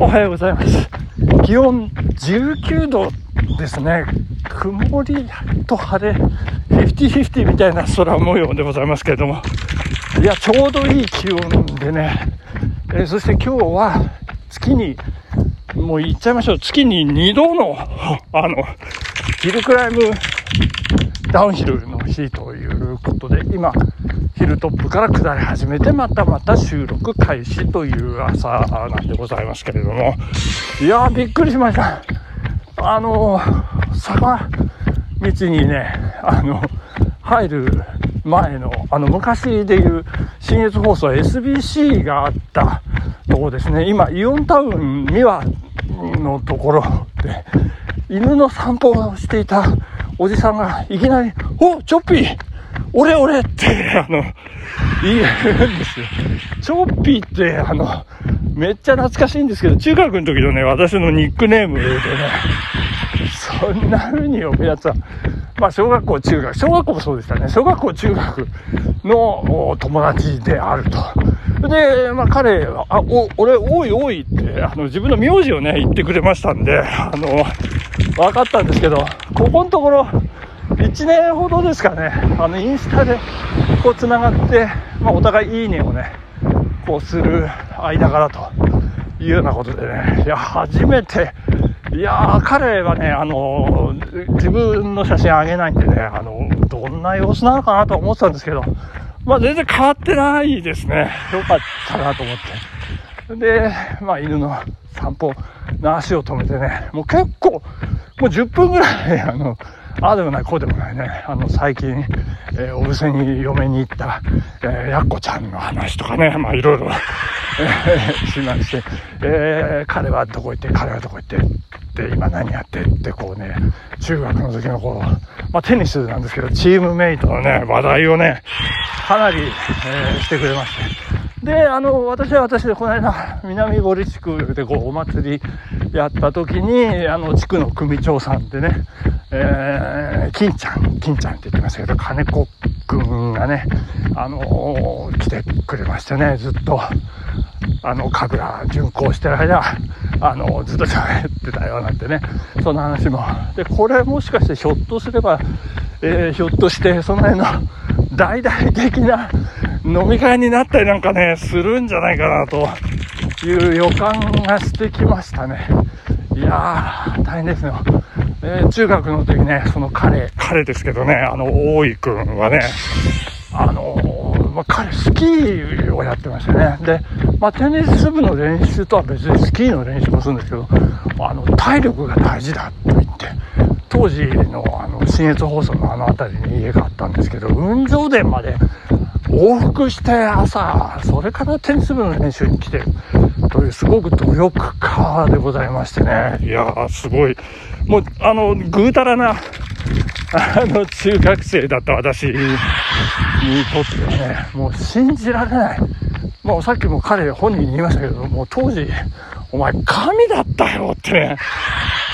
おはようございます。気温19度ですね。曇りと晴れ、50-50みたいな空模様でございますけれども。いや、ちょうどいい気温でね。えーそして今日は月に、もう言っちゃいましょう。月に2度の、あの、ヒルクライムダウンヒルの日ということで、今、ヒルトップから下り始めて、またまた収録開始という朝なんでございますけれども、いやー、びっくりしました。あのー、坂道にね、あの、入る前の、あの、昔でいう、新越放送 SBC があったとこですね、今、イオンタウン三輪のところで、犬の散歩をしていたおじさんがいきなり、おチョッピー俺俺って、あの、言うんですよ。チョッピーって、あの、めっちゃ懐かしいんですけど、中学の時のね、私のニックネームでね、そんな風に呼ぶやつは、まあ、小学校、中学、小学校もそうでしたね。小学校、中学の友達であると。で、まあ、彼は、あ、お、俺、おいおいって、あの、自分の名字をね、言ってくれましたんで、あの、分かったんですけど、ここのところ、1年ほどですかね、あの、インスタで、こう、繋がって、まあ、お互いいいねをね、こうする間柄というようなことでね、いや、初めて、いや、彼はね、あの自分の写真あげないんでね、あのどんな様子なのかなと思ってたんですけど、まあ全然変わってないですね。よかったなと思って。で、まあ犬の散歩の足を止めてね、もう結構、もう10分ぐらい、あの、ああでもない、こうでもないね。あの、最近、えーお布施に嫁に行った、えーやっこちゃんの話とかね、まあいろいろ、えーしまして、えー彼はどこ行って、彼はどこ行って、で、今何やってって、こうね、中学の時のこう、まあテニスなんですけど、チームメイトのね、話題をね、かなり、えーしてくれまして。で、あの、私は私で、この間、南堀地区でこう、お祭りやった時に、あの、地区の組長さんでね、えー、金ちゃん、金ちゃんって言ってましたけど、金子くんがね、あの来てくれましてね、ずっと、あの、神楽巡行してる間、あの、ずっと喋ってたよなんてね、そんな話も。で、これもしかしてひょっとすれば、えーひょっとして、その辺の大々的な飲み会になったりなんかね、するんじゃないかなという予感がしてきましたね。いやー、大変ですよ。えー中学の時ね、その彼、彼ですけどね、あの、大井くんはね、あのーまあ、彼スキーをやってましたね。で、まあ、テニス部の練習とは別にスキーの練習もするんですけど、あの、体力が大事だと言って、当時のあの、新越放送のあの辺りに家があったんですけど、雲上殿まで往復して朝、それからテニス部の練習に来てるというすごく努力家でございましてね。いやー、すごい。もう、あの、ぐうたらな、あの、中学生だった私にとってはね、もう信じられない。もうさっきも彼本人に言いましたけど、もう当時、お前神だったよってね、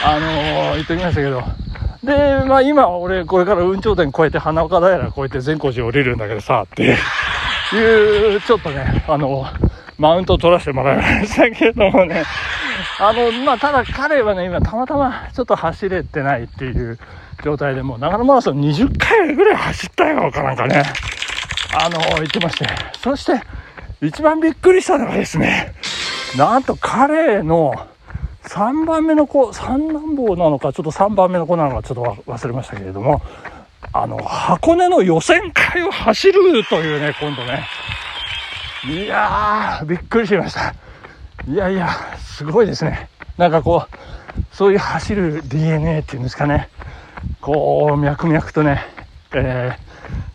あのー言ってきましたけど。で、まあ今俺これから雲頂殿越えて花岡平越えて善光寺降りるんだけどさ、っていう、ちょっとね、あの、マウント取らせてもらいましたけどもね、あの、まあただ彼はね、今たまたまちょっと走れてないっていう状態でもう長野マラソン20回ぐらい走ったよ、かなんかね。あの、言ってまして。そして、一番びっくりしたのがですね、なんと彼の3番目の子、三男坊なのか、ちょっと3番目の子なのか、ちょっと忘れましたけれども、あの、箱根の予選会を走るというね、今度ね。いやー、びっくりしました。いやいや、すごいですね。なんかこう、そういう走る DNA っていうんですかね。こう、脈々とね、えー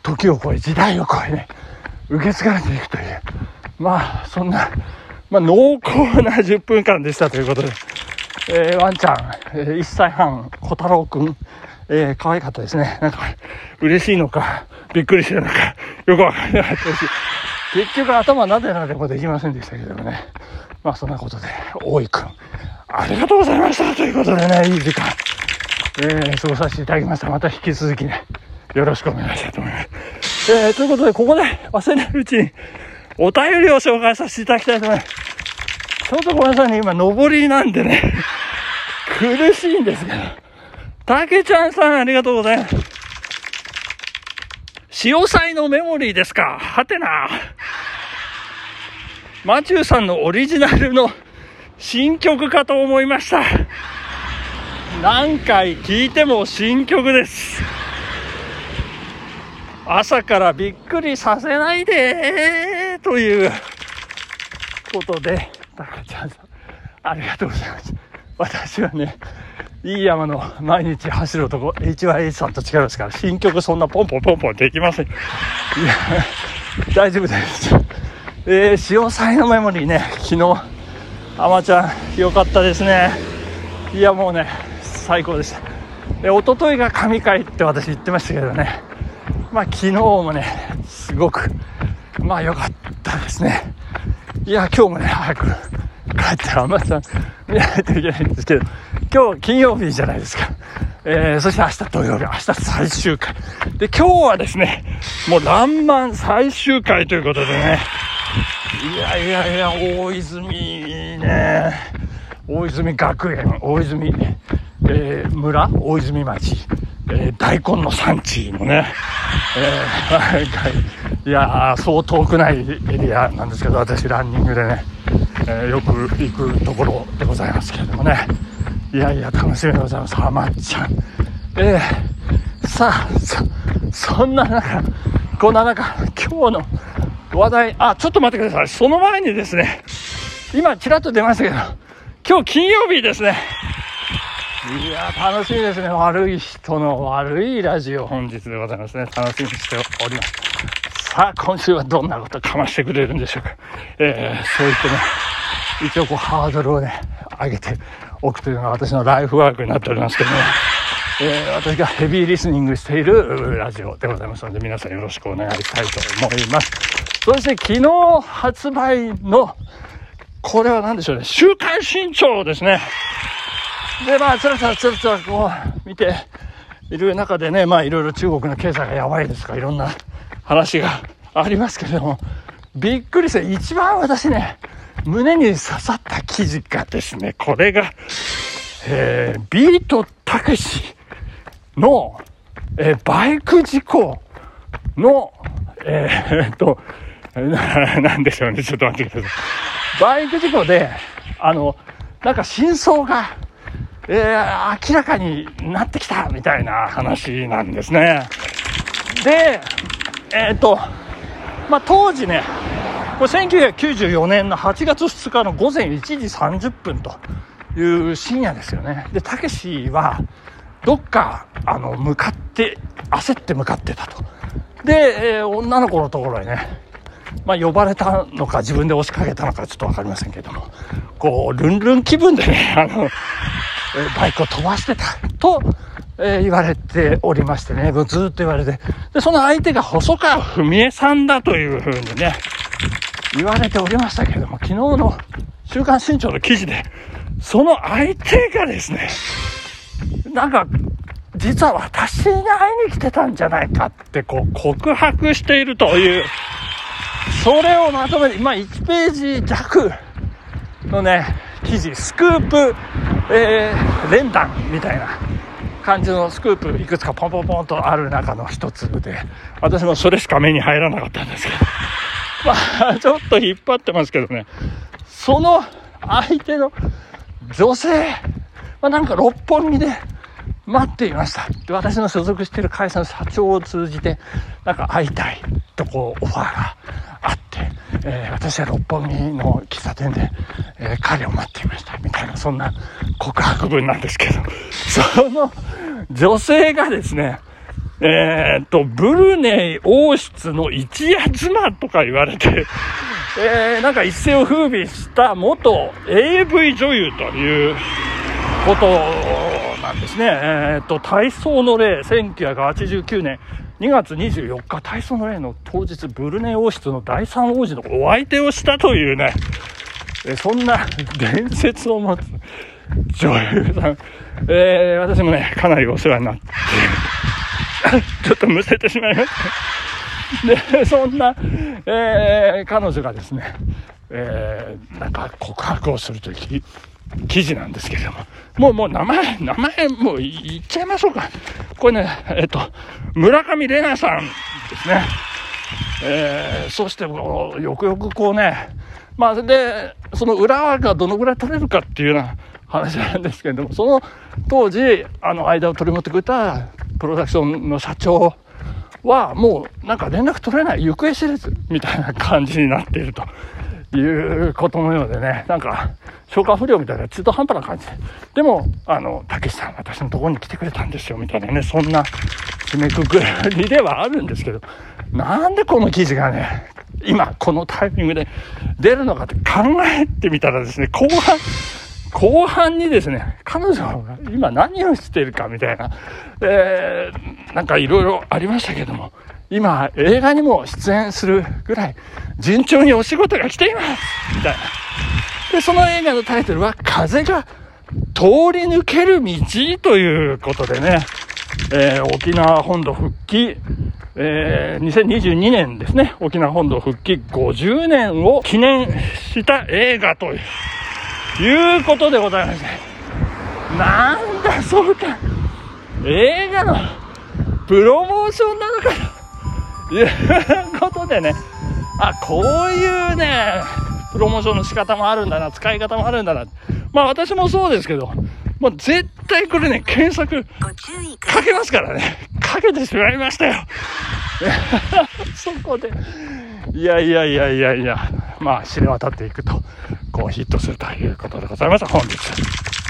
時を超え、時代を超えね、受け継がれていくという、まあ、そんな、まあ、濃厚な10分間でしたということで、えーワンちゃん、えー1歳半、小太郎くん、えー可愛かったですね。なんか、嬉しいのか、びっくりしてるのか、よくわかんなかったし、結局頭なでなでもできませんでしたけどもね。まあ、そんなことで、大井くん、ありがとうございましたということでね、いい時間、えー過ごさせていただきました。また引き続きね、よろしくお願いしたいと思います。えーということで、ここで忘れないうちに、お便りを紹介させていただきたいと思います。ちょっとごめんなさいね、今、上りなんでね、苦しいんですけど。たけちゃんさん、ありがとうございます。潮祭のメモリーですかはてな。マチューさんのオリジナルの新曲かと思いました。何回聴いても新曲です。朝からびっくりさせないでということで、たかちゃんさん、ありがとうございます。私はね、いい山の毎日走る男、HYH さんと違いますから、新曲そんなポンポンポンポンできません。いや、大丈夫です。えー、潮騒のメモリーね、昨日、あまちゃん、よかったですね。いや、もうね、最高でした。で、一昨日が神回って私言ってましたけどね、まあ昨日もね、すごく、まあ良かったですね。いや、今日もね、早く帰ってあまちゃん見ないといけないんですけど、今日金曜日じゃないですか。えー、そして明日土曜日、明日最終回。で、今日はですね、もうランマン最終回ということでね、いやいやいや、大泉ね、大泉学園、大泉、えー、村、大泉町、えー、大根の産地のね、えー、いやそう遠くないエリアなんですけど、私ランニングでね、えー、よく行くところでございますけれどもね、いやいや、楽しみでございます。はまっちゃん。えー、さあ、そ、そんな中、こんな中、今日の話題、あ、ちょっと待ってください。その前にですね、今、ちらっと出ましたけど、今日金曜日ですね。いや、楽しみですね。悪い人の悪いラジオ、本日でございますね。楽しみにしております。さあ、今週はどんなことかましてくれるんでしょうか。えー、そう言ってね、一応こう、ハードルをね、上げておくというのが私のライフワークになっておりますけどね。えー、私がヘビーリスニングしているラジオでございますので、皆さんよろしくお願いしたいと思います。そして昨日発売の、これは何でしょうね、週刊新潮ですね。で、まあ、つらつらつらつらこう見ている中でね、まあいろいろ中国の経済がやばいですか、いろんな話がありますけれども、びっくりして、一番私ね、胸に刺さった記事がですね、これが、えー、ビートたけしの、えー、バイク事故の、えー、っと、な、なんでしょうね、ちょっと待ってください。バイク事故で、あの、なんか真相が、えー、明らかになってきたみたいな話なんですね。で、えー、と、まあ、当時ね、これ1994年の8月2日の午前1時30分という深夜ですよね。で、たけしは、どっか、あの、向かって、焦って向かってたと。で、えー、女の子のところへね、まあ、呼ばれたのか自分で押しかけたのかちょっと分かりませんけども、こう、ルンルン気分でね、あの、バイクを飛ばしてたと、えー、言われておりましてね、ずっと言われて、で、その相手が細川文江さんだというふうにね、言われておりましたけれども、昨日の週刊新潮の記事で、その相手がですね、なんか、実は私に会いに来てたんじゃないかってこう告白しているという、それをまとめて、まあ1ページ弱のね、記事、スクープ、えー、連弾みたいな感じのスクープいくつかポンポンポンとある中の一つで、私もそれしか目に入らなかったんですけど、まあ、ちょっと引っ張ってますけどね、その相手の女性、まあ、なんか六本木で待っていました。で、私の所属している会社の社長を通じて、なんか会いたいとこうオファーがあって、えー、私は六本木の喫茶店で、えー、彼を待っていました。みたいな、そんな告白文なんですけど、その女性がですね、えー、っと、ブルネイ王室の一夜妻とか言われて、えー、なんか一世を風靡した元 AV 女優ということなんですね。えー、っと、体操の例、1989年2月24日、体操の例の当日、ブルネイ王室の第三王子のお相手をしたというね、えそんな伝説を持つ女優さん、えー、私もね、かなりお世話になって、ちょっとむせてしまいました。で、そんな、えー、彼女がですね、えー、なんか告白をするという記事なんですけれども、もう、もう名前、名前、もう言っちゃいましょうか。これね、えっと、村上玲奈さんですね。えー、そしてもう、よくよくこうね、まあ、で、その裏がどのぐらい取れるかっていうような話なんですけれども、その当時、あの、間を取り持ってくれたプロダクションの社長は、もうなんか連絡取れない、行方知れず、みたいな感じになっているということのようでね、なんか、消化不良みたいな中途半端な感じで。でも、あの、たけしさん、私のところに来てくれたんですよ、みたいなね、そんな締めくくりではあるんですけど、なんでこの記事がね、今、このタイミングで出るのかって考えてみたらですね、後半、後半にですね、彼女が今何をしてるかみたいな、えー、なんかいろいろありましたけども、今映画にも出演するぐらい順調にお仕事が来ています。みたいな。で、その映画のタイトルは風が通り抜ける道ということでね、えー、沖縄本土復帰、えー、2022年ですね、沖縄本土復帰50年を記念した映画ということでございまして、なんだそうか、映画のプロモーションなのかということでね、あ、こういうね、プロモーションの仕方もあるんだな、使い方もあるんだな。まあ私もそうですけど、もう絶対これね、検索かけますからね。かけてしまいましたよ。そこで、いやいやいやいやいや、まあ知れ渡っていくと、こうヒットするということでございました。本日、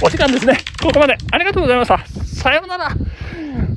お時間ですね。ここまでありがとうございました。さようなら。